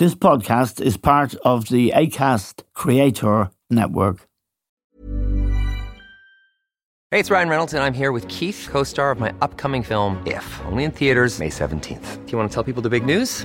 This podcast is part of the ACAST Creator Network. Hey, it's Ryan Reynolds, and I'm here with Keith, co star of my upcoming film, If, only in theaters, May 17th. Do you want to tell people the big news?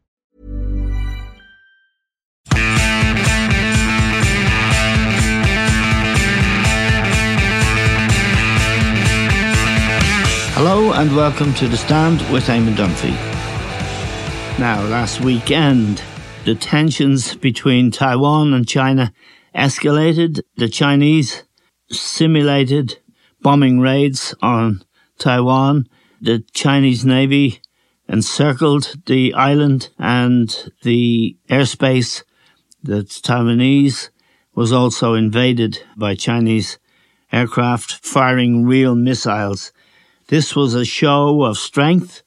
Hello and welcome to The Stand with Eamon Dunphy. Now, last weekend, the tensions between Taiwan and China escalated. The Chinese simulated bombing raids on Taiwan. The Chinese Navy encircled the island and the airspace that Taiwanese was also invaded by Chinese aircraft firing real missiles this was a show of strength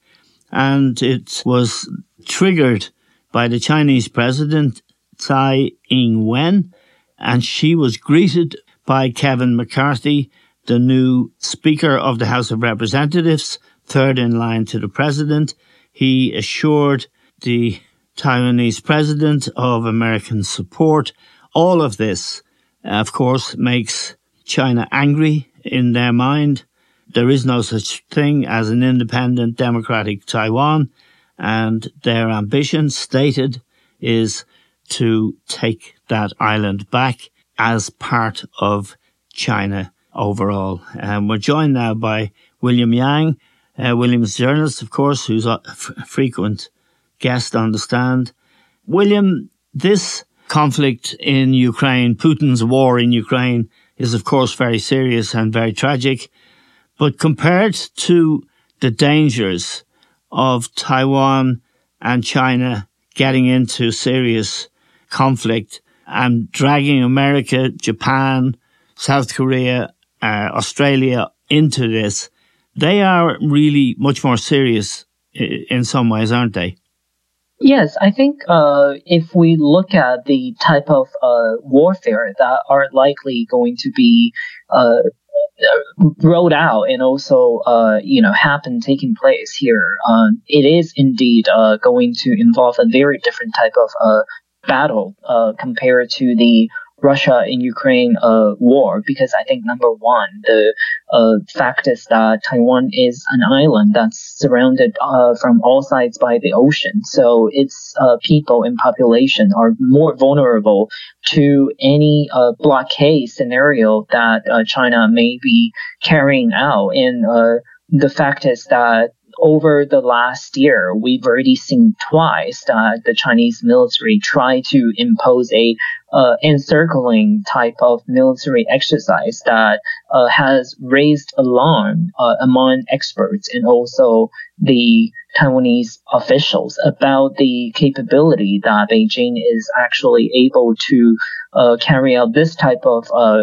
and it was triggered by the Chinese president, Tsai Ing-wen, and she was greeted by Kevin McCarthy, the new Speaker of the House of Representatives, third in line to the president. He assured the Taiwanese president of American support. All of this, of course, makes China angry in their mind. There is no such thing as an independent democratic Taiwan, and their ambition stated is to take that island back as part of China overall. And we're joined now by William Yang. Uh, William's journalist, of course, who's a f- frequent guest on the stand. William, this conflict in Ukraine, Putin's war in Ukraine, is of course very serious and very tragic. But compared to the dangers of Taiwan and China getting into serious conflict and dragging America, Japan, South Korea, uh, Australia into this, they are really much more serious in some ways, aren't they? Yes, I think uh, if we look at the type of uh, warfare that are likely going to be uh, rolled out and also uh, you know happen taking place here, um, it is indeed uh, going to involve a very different type of uh, battle uh, compared to the Russia in Ukraine uh, war because I think number one, the uh, fact is that Taiwan is an island that's surrounded uh, from all sides by the ocean, so its uh, people and population are more vulnerable to any uh, blockade scenario that uh, China may be carrying out. And the fact is that over the last year, we've already seen twice that the Chinese military try to impose a uh, encircling type of military exercise that uh, has raised alarm uh, among experts and also the Taiwanese officials about the capability that Beijing is actually able to uh, carry out this type of uh,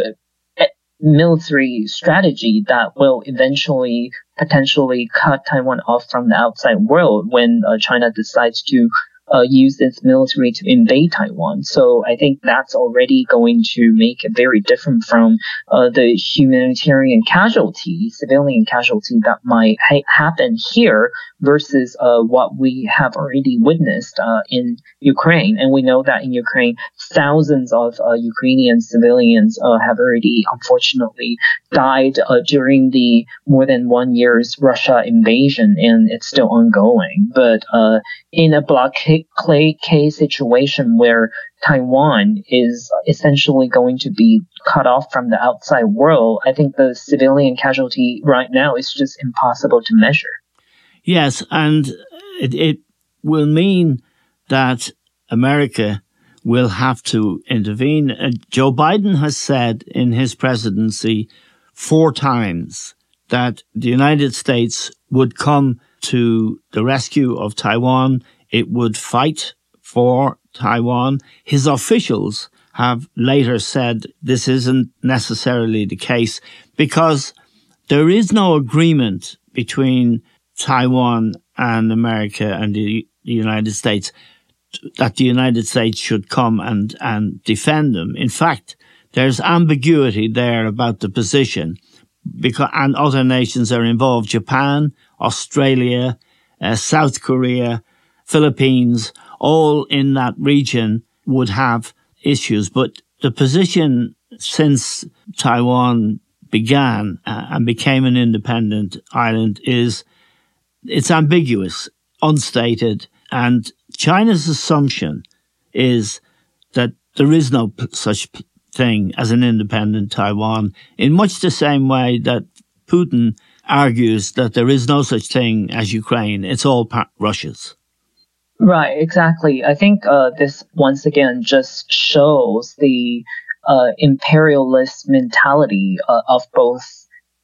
military strategy that will eventually potentially cut Taiwan off from the outside world when uh, China decides to uh, use its military to invade Taiwan. So I think that's already going to make it very different from uh, the humanitarian casualty, civilian casualty that might ha- happen here versus uh, what we have already witnessed uh, in Ukraine. And we know that in Ukraine, thousands of uh, Ukrainian civilians uh, have already, unfortunately, died during the more than one year's Russia invasion, and it's still ongoing. But in a blockade make case situation where Taiwan is essentially going to be cut off from the outside world, I think the civilian casualty right now is just impossible to measure. Yes, and it, it will mean that America will have to intervene. Uh, Joe Biden has said in his presidency four times that the United States would come to the rescue of Taiwan. It would fight for Taiwan. His officials have later said this isn't necessarily the case because there is no agreement between Taiwan and America and the, United States that the United States should come and, and defend them. In fact, there's ambiguity there about the position because, and other nations are involved. Japan, Australia, uh, South Korea, Philippines, all in that region would have issues. But the position since Taiwan began uh, and became an independent island is it's ambiguous, unstated, and China's assumption is that there is no such thing as an independent Taiwan in much the same way that Putin argues that there is no such thing as Ukraine. It's all Russia's. Right, exactly. I think uh, this once again just shows the uh, imperialist mentality uh, of both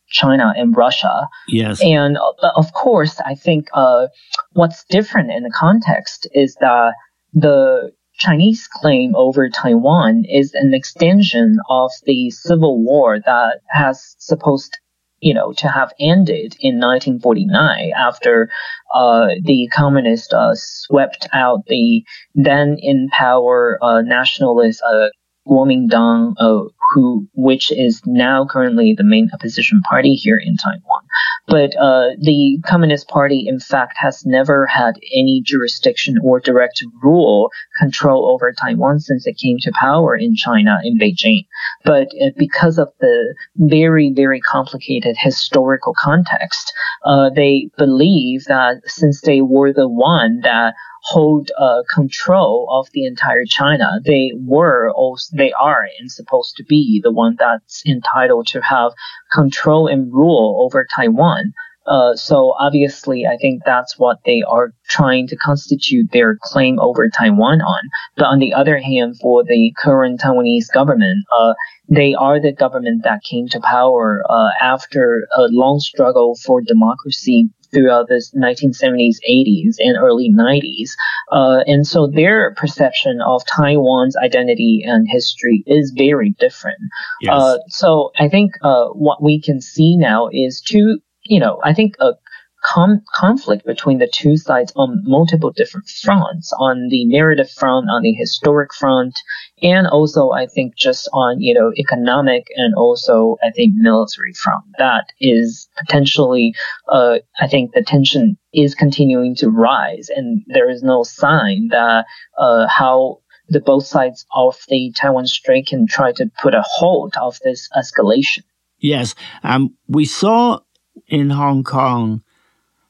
China and Russia. Yes. And uh, of course, I think uh, what's different in the context is that the Chinese claim over Taiwan is an extension of the civil war that has supposed you know, to have ended in 1949 after uh, the communists uh, swept out the then in power uh, nationalist uh, Kuomintang, uh, who which is now currently the main opposition party here in Taiwan. But uh, the Communist Party, in fact, has never had any jurisdiction or direct rule control over Taiwan since it came to power in China in Beijing. But uh, because of the very very complicated historical context, uh, they believe that since they were the one that hold uh, control of the entire China. They were also, they are and supposed to be the one that's entitled to have control and rule over Taiwan. Uh, so obviously, I think that's what they are trying to constitute their claim over Taiwan on. But on the other hand, for the current Taiwanese government, uh, they are the government that came to power uh, after a long struggle for democracy throughout the 1970s, 80s, and early 90s. Uh, and so their perception of Taiwan's identity and history is very different. Yes. Uh, so I think uh, what we can see now is two, you know, I think a com- conflict between the two sides on multiple different fronts on the narrative front, on the historic front, and also I think just on you know economic and also I think military front. That is potentially, uh, I think the tension is continuing to rise, and there is no sign that uh, how the both sides of the Taiwan Strait can try to put a halt of this escalation. Yes, um, we saw in Hong Kong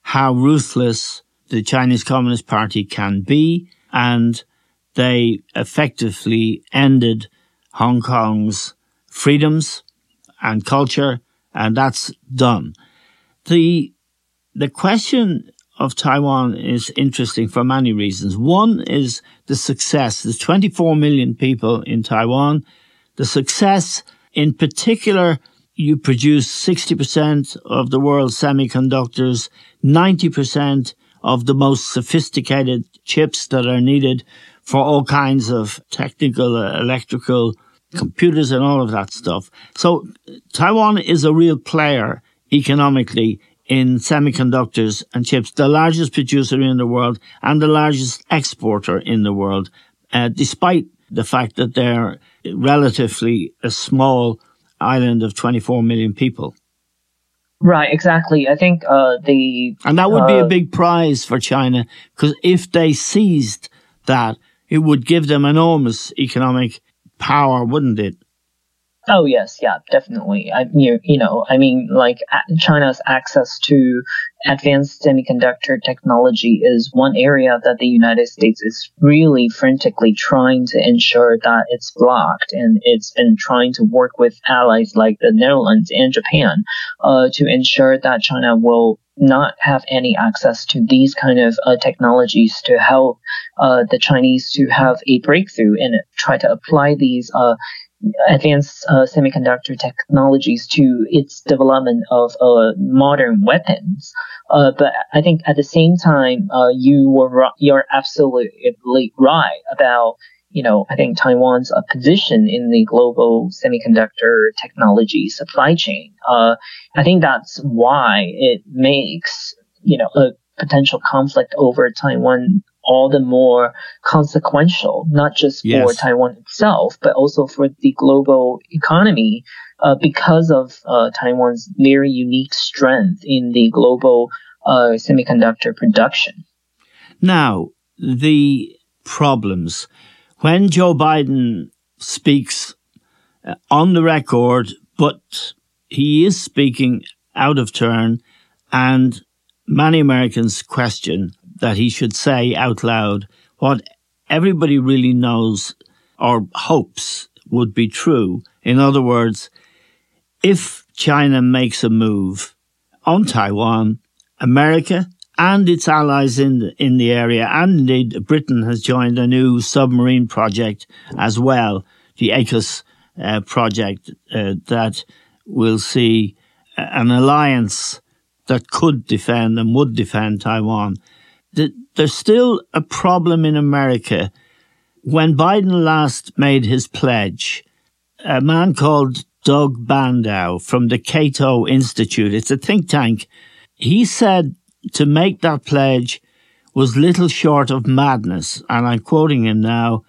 how ruthless the Chinese Communist Party can be, and they effectively ended Hong Kong's freedoms and culture, and that's done. The the question of Taiwan is interesting for many reasons. One is the success. There's 24 million people in Taiwan. The success, in particular, you produce 60% of the world's semiconductors, 90% of the most sophisticated chips that are needed for all kinds of technical, uh, electrical computers and all of that stuff. So Taiwan is a real player economically in semiconductors and chips, the largest producer in the world and the largest exporter in the world, uh, despite the fact that they're relatively a small island of 24 million people. Right, exactly. I think uh, the and that would uh, be a uh, big prize for China because if they seized that, it would give them enormous economic power, wouldn't it? Oh yes, yeah, definitely. I you, you know, I mean, like China's access to advanced semiconductor technology is one area that the United States is really frantically trying to ensure that it's blocked, and it's been trying to work with allies like the Netherlands and Japan uh, to ensure that China will not have any access to these kind of uh, technologies to help uh, the Chinese to have a breakthrough and try to apply these uh, advanced uh, semiconductor technologies to its development of uh, modern weapons. Uh, but I think at the same time, uh, you were you're absolutely right about you know I think Taiwan's uh, position in the global semiconductor technology supply chain. Uh, I think that's why it makes you know a potential conflict over Taiwan all the more consequential, not just for. Taiwan itself, but also for the global economy, uh, because of uh, Taiwan's very unique strength in the global uh, semiconductor production. Now, the problems. When Joe Biden speaks uh, on the record, but he is speaking out of turn, and many Americans question that he should say out loud what everybody really knows or hopes would be true. In other words, if China makes a move on Taiwan, America and its allies in the, in the area, and indeed Britain has joined a new submarine project as well, the AUKUS uh, project uh, that will see an alliance that could defend and would defend Taiwan there's still a problem in America. When Biden last made his pledge, a man called Doug Bandow from the Cato Institute, it's a think tank, he said to make that pledge was little short of madness. And I'm quoting him now.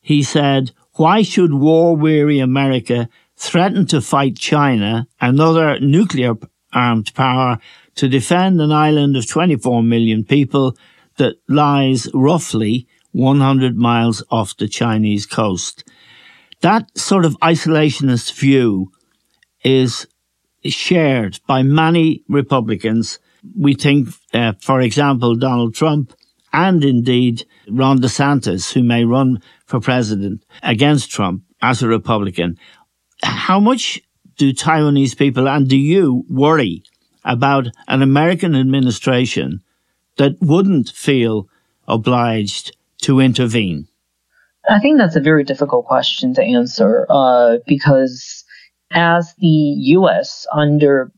He said, why should war weary America threaten to fight China, another nuclear armed power, to defend an island of 24 million people that lies roughly 100 miles off the Chinese coast. That sort of isolationist view is shared by many Republicans. We think, uh, for example, Donald Trump and indeed Ron DeSantis, who may run for president against Trump as a Republican. How much do Taiwanese people and do you worry about an American administration that wouldn't feel obliged to intervene? I think that's a very difficult question to answer uh, because as the U.S. under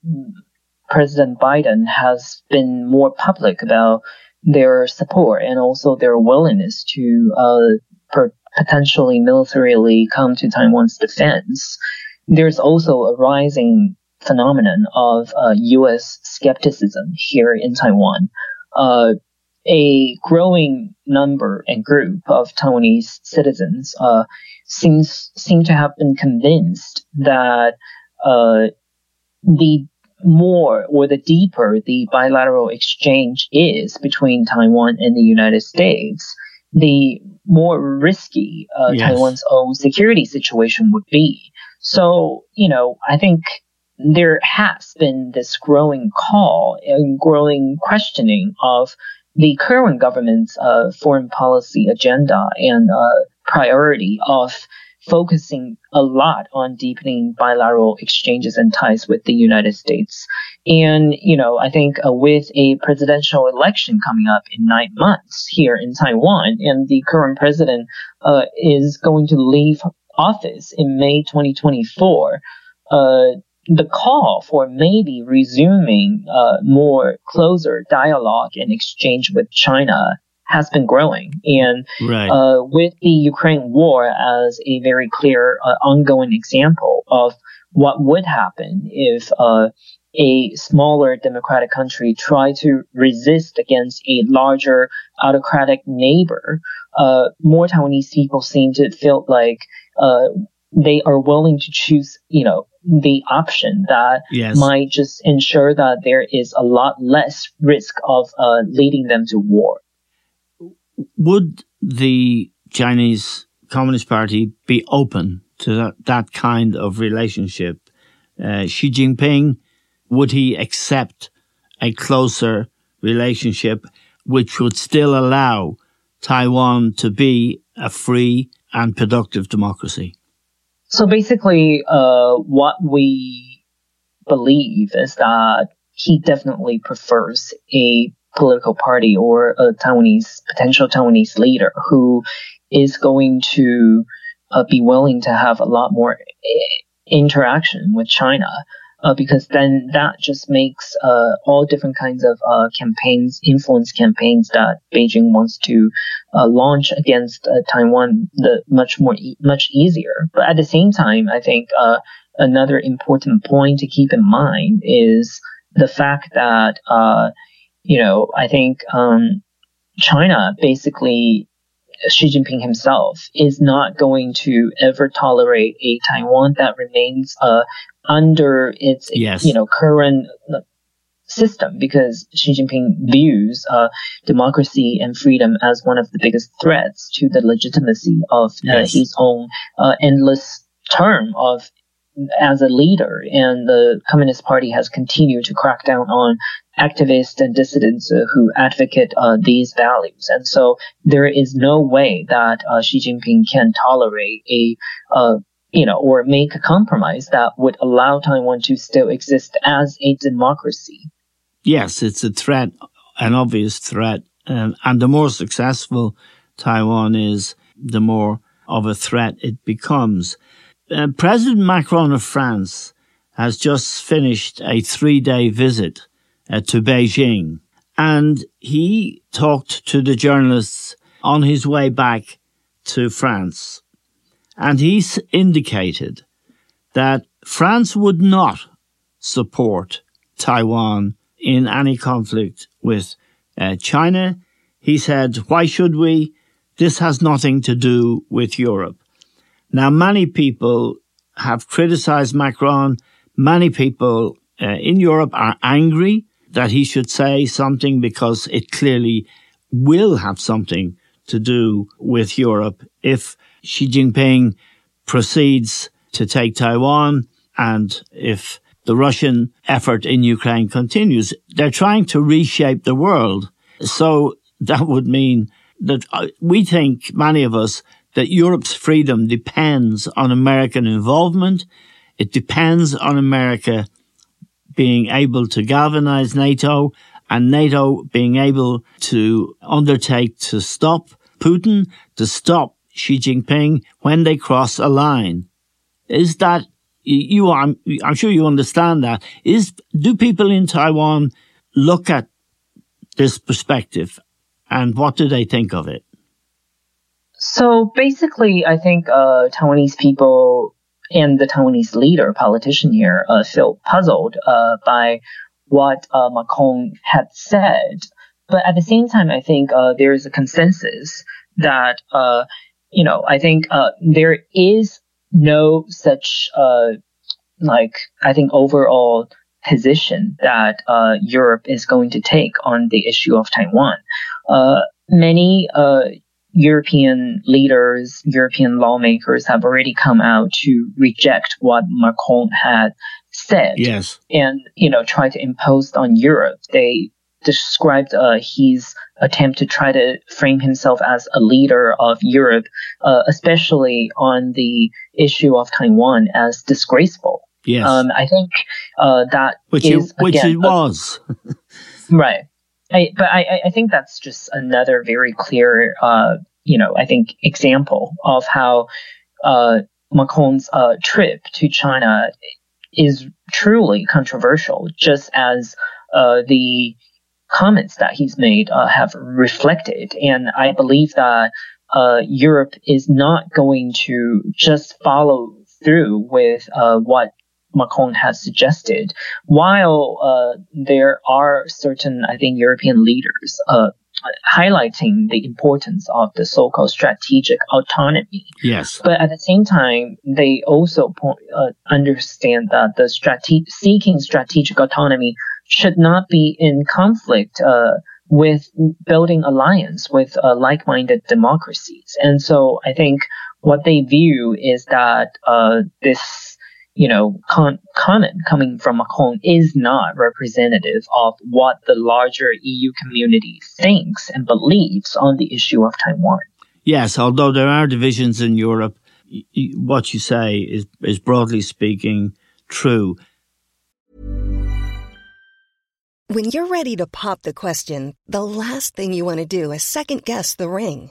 President Biden has been more public about their support and also their willingness to uh, potentially militarily come to Taiwan's defense, there's also a rising phenomenon of uh, U.S. skepticism here in Taiwan. Uh, a growing number and group of Taiwanese citizens uh, seems seem to have been convinced that uh, the more or the deeper the bilateral exchange is between Taiwan and the United States, the more risky uh, yes. Taiwan's own security situation would be. So, you know, I think there has been this growing call and growing questioning of the current government's uh, foreign policy agenda and uh, priority of focusing a lot on deepening bilateral exchanges and ties with the United States. And, you know, I think uh, with a presidential election coming up in nine months here in Taiwan, and the current president uh, is going to leave office in May 2024, uh, the call for maybe resuming uh, more closer dialogue and exchange with China has been growing. And right. uh, with the Ukraine war as a very clear uh, ongoing example of what would happen if uh, a smaller democratic country tried to resist against a larger autocratic neighbor, uh, more Taiwanese people seem to feel like uh, they are willing to choose, you know, the option that yes. might just ensure that there is a lot less risk of uh, leading them to war. Would the Chinese Communist Party be open to that, that kind of relationship? Uh, Xi Jinping, would he accept a closer relationship which would still allow Taiwan to be a free and productive democracy? So basically, uh, what we believe is that he definitely prefers a political party or a Taiwanese potential Taiwanese leader who is going to uh, be willing to have a lot more eh, interaction with China. Uh, because then that just makes uh, all different kinds of uh, campaigns, influence campaigns that Beijing wants to uh, launch against uh, Taiwan the much more e- much easier. But at the same time, I think uh, another important point to keep in mind is the fact that you know I think um, China basically Xi Jinping himself is not going to ever tolerate a Taiwan that remains uh, under its yes. you know current uh, system because Xi Jinping views uh, democracy and freedom as one of the biggest threats to the legitimacy of uh, yes. his own uh, endless term of as a leader, and the Communist Party has continued to crack down on activists and dissidents uh, who advocate uh, these values. And so there is no way that uh, Xi Jinping can tolerate a uh, you know, or make a compromise that would allow Taiwan to still exist as a democracy. Yes, it's a threat, an obvious threat. Um, and the more successful Taiwan is, the more of a threat it becomes. Uh, President Macron of France has just finished a three day visit uh, to Beijing and he talked to the journalists on his way back to France. And he indicated that France would not support Taiwan in any conflict with uh, China. He said, why should we? This has nothing to do with Europe. Now, many people have criticized Macron. Many people uh, in Europe are angry that he should say something because it clearly will have something to do with Europe if Xi Jinping proceeds to take Taiwan and if the Russian effort in Ukraine continues. They're trying to reshape the world. So that would mean that uh, we think, many of us, that Europe's freedom depends on American involvement. It depends on America being able to galvanize NATO and NATO being able to undertake to stop Putin, to stop Xi Jinping when they cross a line. Is that you? I'm, I'm sure you understand that. Is do people in Taiwan look at this perspective, and what do they think of it? So basically, I think uh, Taiwanese people and the Taiwanese leader, politician here, uh, feel puzzled uh, by what uh, Macron had said. But at the same time, I think uh, there is a consensus that, uh, you know, I think there is no such, like, I think overall position that Europe is going to take on the issue of Taiwan. many European leaders, European lawmakers have already come out to reject what Macron had said. Yes. And, you know, try to impose on Europe. They described uh, his attempt to try to frame himself as a leader of Europe, uh, especially on the issue of Taiwan, as disgraceful. Yes. Um, I think uh, that which is, it, which again, it was. right. I, but I, I think that's just another very clear, uh, you know, I think example of how uh, Macron's uh, trip to China is truly controversial, just as uh, the comments that he's made uh, have reflected. And I believe that uh, Europe is not going to just follow through with what Macron has suggested, while uh, there are certain, I think, European leaders uh, highlighting the importance of the so-called strategic autonomy. Yes. But at the same time, they also point, uh, understand that the strate- seeking strategic autonomy should not be in conflict uh, with building alliance with uh, like-minded democracies. And so I think what they view is that uh, this, you know, con- comment coming from Macron is not representative of what the larger EU community thinks and believes on the issue of Taiwan. Yes, although there are divisions in Europe, what you say is, is broadly speaking true. When you're ready to pop the question, the last thing you want to do is second guess the ring.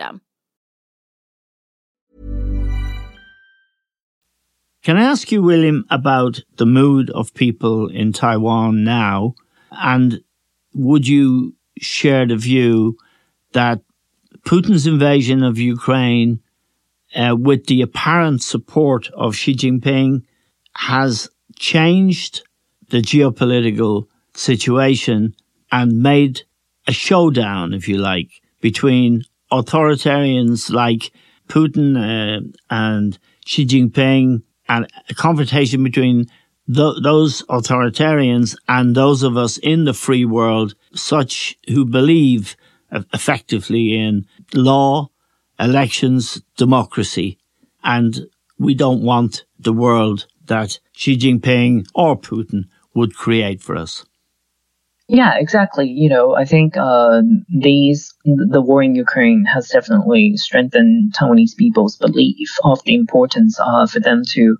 system. Can I ask you, William, about the mood of people in Taiwan now? And would you share the view that Putin's invasion of Ukraine, uh, with the apparent support of Xi Jinping, has changed the geopolitical situation and made a showdown, if you like, between authoritarians like Putin uh, and Xi Jinping and a confrontation between th- those authoritarians and those of us in the free world, such who believe effectively in law, elections, democracy. And we don't want the world that Xi Jinping or Putin would create for us. Yeah, exactly. You know, I think uh, these the war in Ukraine has definitely strengthened Taiwanese people's belief of the importance uh, for them to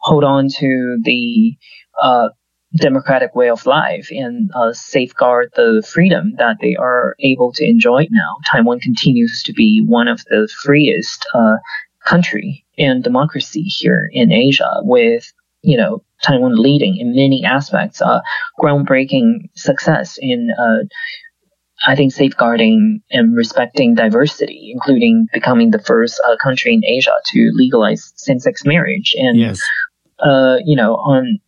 hold on to the uh, democratic way of life and uh, safeguard the freedom that they are able to enjoy now. Taiwan continues to be one of the freest uh, country and democracy here in Asia, with you know Taiwan leading in many aspects, uh, groundbreaking success in, uh, I think, safeguarding and respecting diversity, including becoming the first uh, country in Asia to legalize same-sex marriage. And, yes. uh, you know, on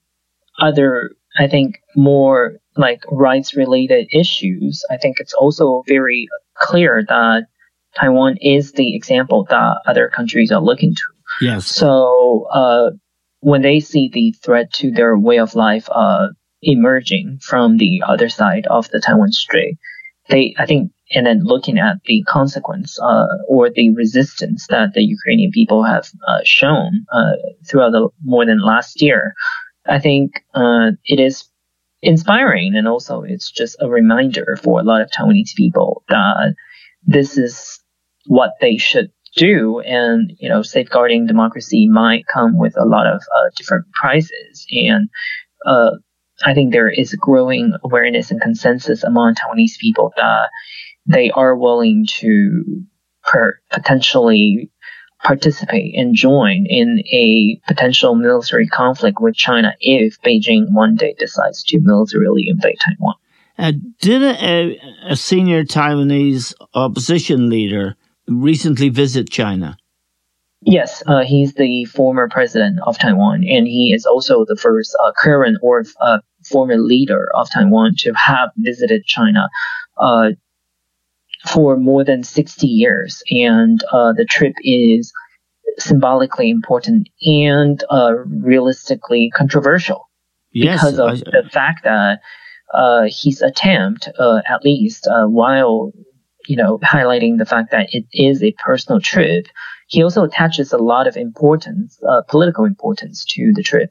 other, I think, more like rights-related issues, I think it's also very clear that Taiwan is the example that other countries are looking to. Yes. So, uh, when they see the threat to their way of life uh, emerging from the other side of the Taiwan Strait, they, I think, and then looking at the consequence uh, or the resistance that the Ukrainian people have uh, shown uh, throughout the more than last year, I think uh, it is inspiring, and also it's just a reminder for a lot of Taiwanese people that this is what they should do, and you know, safeguarding democracy might come with a lot of uh, different prices. And uh, I think there is growing awareness and consensus among Taiwanese people that they are willing to per- potentially participate and join in a potential military conflict with China if Beijing one day decides to militarily invade Taiwan. Uh, did a, a, senior Taiwanese opposition leader recently visit China? Yes, uh, he's the former president of Taiwan, and he is also the first uh, current or uh, former leader of Taiwan to have visited China uh, for more than 60 years. And uh, the trip is symbolically important and uh, realistically controversial yes, because of I, the fact that uh, his attempt, uh, at least uh, while you know highlighting the fact that it is a personal trip, he also attaches a lot of importance, uh, political importance to the trip,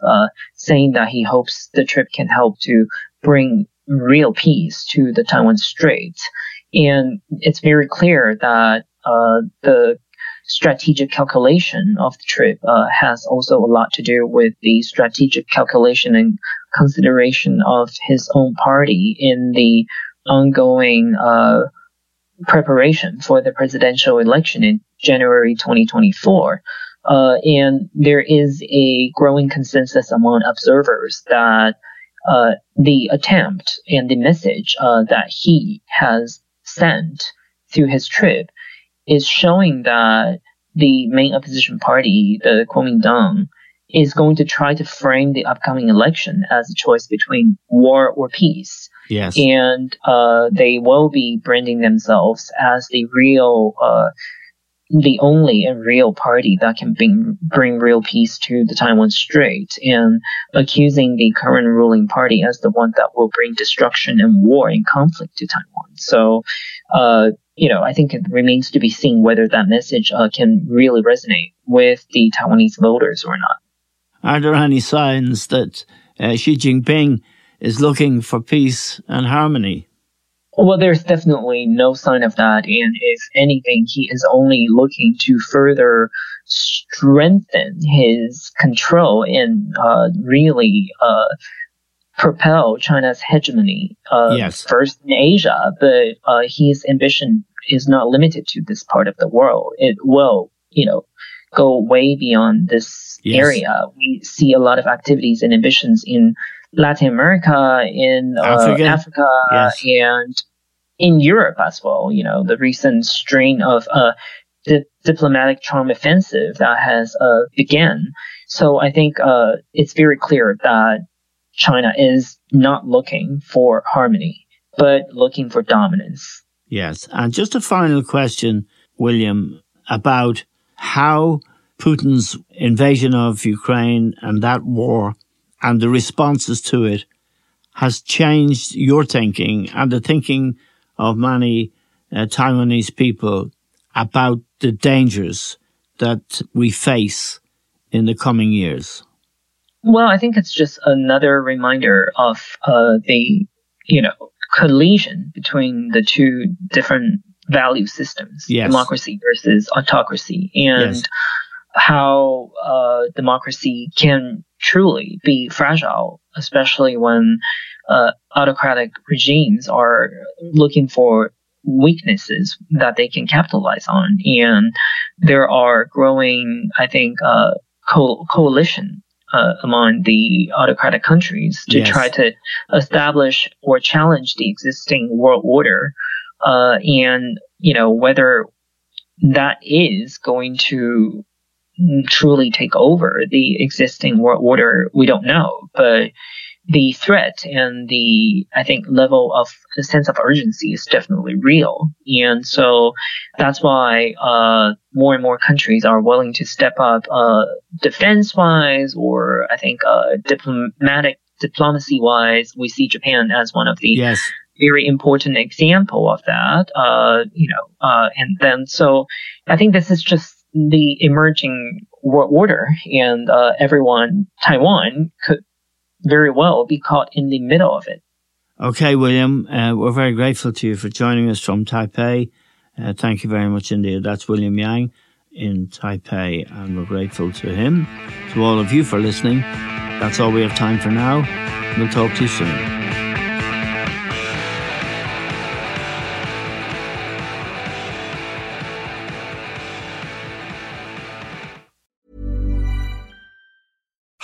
saying that he hopes the trip can help to bring real peace to the Taiwan Strait. And it's very clear that uh, the strategic calculation of the trip uh, has also a lot to do with the strategic calculation and consideration of his own party in the ongoing uh, preparation for the presidential election in January 2024. Uh, and there is a growing consensus among observers that uh, the attempt and the message uh, that he has sent through his trip is showing that the main opposition party, the Kuomintang, is going to try to frame the upcoming election as a choice between war or peace. Yes. And uh, they will be branding themselves as the real uh, the only and real party that can bring, bring real peace to the Taiwan Strait and accusing the current ruling party as the one that will bring destruction and war and conflict to Taiwan. So, uh, you know, I think it remains to be seen whether that message uh, can really resonate with the Taiwanese voters or not. Are there any signs that uh, Xi Jinping is looking for peace and harmony? Well, there's definitely no sign of that. And if anything, he is only looking to further strengthen his control and uh, really uh, propel China's hegemony. Uh, yes. First in Asia, but uh, his ambition is not limited to this part of the world. It will, you know, go way beyond this yes. area. We see a lot of activities and ambitions in Latin America, in uh, Africa, Africa yes. and in Europe as well. You know, the recent strain of uh, the diplomatic charm offensive that has uh, began. So I think uh, it's very clear that China is not looking for harmony, but looking for dominance. Yes. And just a final question, William, about how Putin's invasion of Ukraine and that war and the responses to it has changed your thinking and the thinking of many uh, Taiwanese people about the dangers that we face in the coming years? Well, I think it's just another reminder of uh, the, you know, collision between the two different value systems, yes. democracy versus autocracy, and yes. how uh, democracy can truly be fragile, especially when uh, autocratic regimes are looking for weaknesses that they can capitalize on. And there are growing, I think, uh, co- coalition uh, among the autocratic countries to yes. try to establish or challenge the existing world order. Uh, and, you know, whether that is going to truly take over the existing world order, we don't know. But the threat and the, I think, level of the sense of urgency is definitely real. And so that's why, uh, more and more countries are willing to step up, uh, defense wise or I think, uh, diplomatic, diplomacy wise. We see Japan as one of the yes. very important example of that. Uh, you know, uh, and then so I think this is just the emerging world order and, uh, everyone, Taiwan could, very well be caught in the middle of it. Okay, William, uh, we're very grateful to you for joining us from Taipei. Uh, thank you very much indeed. That's William Yang, in Taipei, and we're grateful to him. To all of you for listening. That's all we have time for now. We'll talk to you soon.